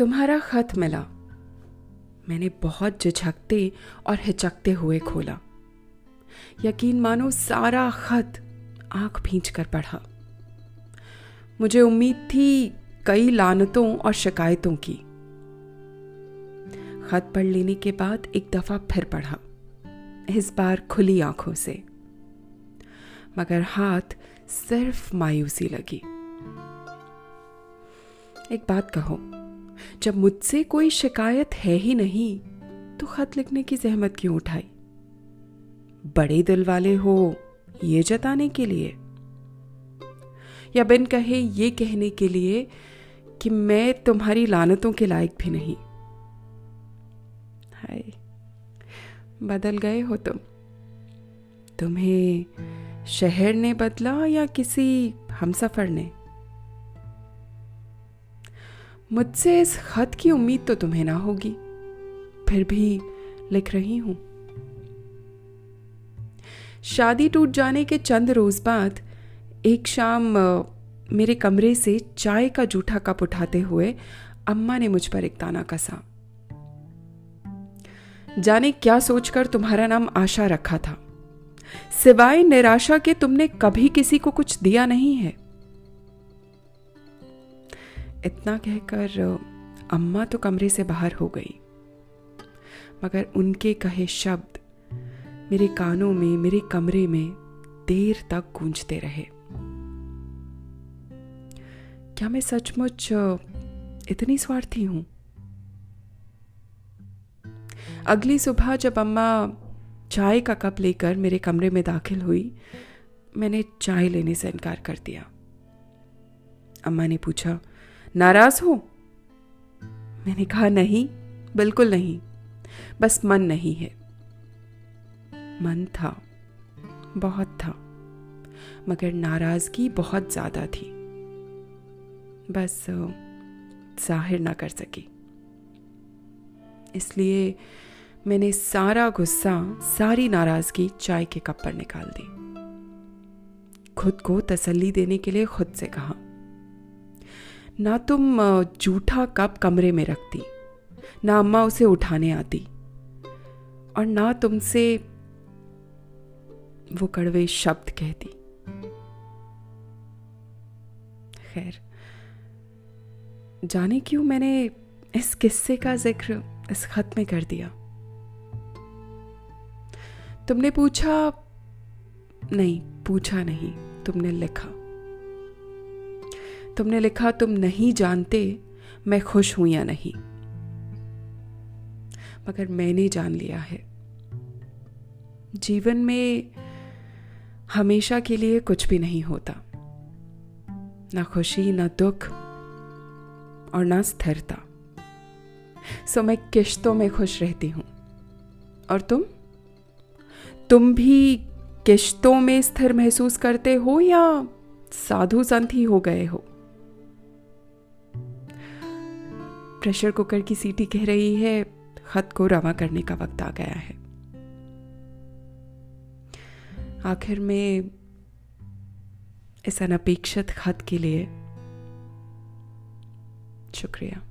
तुम्हारा खत मिला। मैंने बहुत झिझकते और हिचकते हुए खोला। यकीन मानो सारा खत आँख भींच कर पढ़ा। मुझे उम्मीद थी कई लानतों और शिकायतों की। खत पढ़ लेने के बाद एक दफ़ा फिर पढ़ा। इस बार खुली आँखों से। मगर हाथ सिर्फ़ मायूसी लगी। एक बात कहो जब मुझसे कोई शिकायत है ही नहीं तो खत लिखने की जहमत क्यों उठाई? बड़े दिल वाले हो ये जताने के लिए? या बिन कहे ये कहने के लिए कि मैं तुम्हारी लानतों के लायक भी नहीं? हाय, बदल गए हो तुम। तुम्हें शहर ने बदला या किसी हमसफर ने? मुझसे इस खत की उम्मीद तो तुम्हें ना होगी। फिर भी लिख रही हूँ। शादी टूट जाने के चंद रोज बाद एक शाम मेरे कमरे से चाय का जूठा कप उठाते हुए अम्मा ने मुझ पर एक ताना कसा। जाने क्या सोचकर तुम्हारा नाम आशा रखा था। सिवाय निराशा के तुमने कभी किसी को कुछ दिया नहीं है। इतना कहकर अम्मा तो कमरे से बाहर हो गई। मगर उनके कहे शब्द मेरे कानों में, मेरे कमरे में देर तक गूंजते रहे। क्या मैं सचमुच इतनी स्वार्थी हूँ? अगली सुबह जब अम्मा चाय का कप लेकर मेरे कमरे में दाखिल हुई, मैंने चाय लेने से इनकार कर दिया। अम्मा ने पूछा नाराज़ हो? मैंने कहा, नहीं, बिल्कुल नहीं। बस मन नहीं है। मन था, बहुत था, मगर नाराज़गी बहुत ज़्यादा थी। बस, ज़ाहिर ना कर सकी। इसलिए मैंने सारा गुस्सा, सारी नाराज़गी चाय के कप पर निकाल दी। खुद को तसल्ली देने के लिए खुद से कहा। ना तुम जूठा कप कमरे में रखती, ना अम्मा उसे उठाने आती, और ना तुमसे वो कड़वे शब्द कहती। खैर, जाने क्यों मैंने इस किस्से का ज़िक्र इस खत में कर दिया? तुमने पूछा? नहीं पूछा नहीं, तुमने लिखा। तुमने लिखा, तुम नहीं जानते मैं खुश हूँ या नहीं। मगर मैंने जान लिया है। जीवन में हमेशा के लिए कुछ भी नहीं होता। ना खुशी, ना दुख और ना स्थिरता। सो मैं किश्तों में खुश रहती हूँ। और तुम? तुम भी किश्तों में स्थिर महसूस करते हो या साधु संत ही हो गए हो? प्रेशर कुकर की सीटी कह रही है, खत को रवा करने का वक्त आ गया है। आखिर में इस अनपेक्षित खत के लिए शुक्रिया।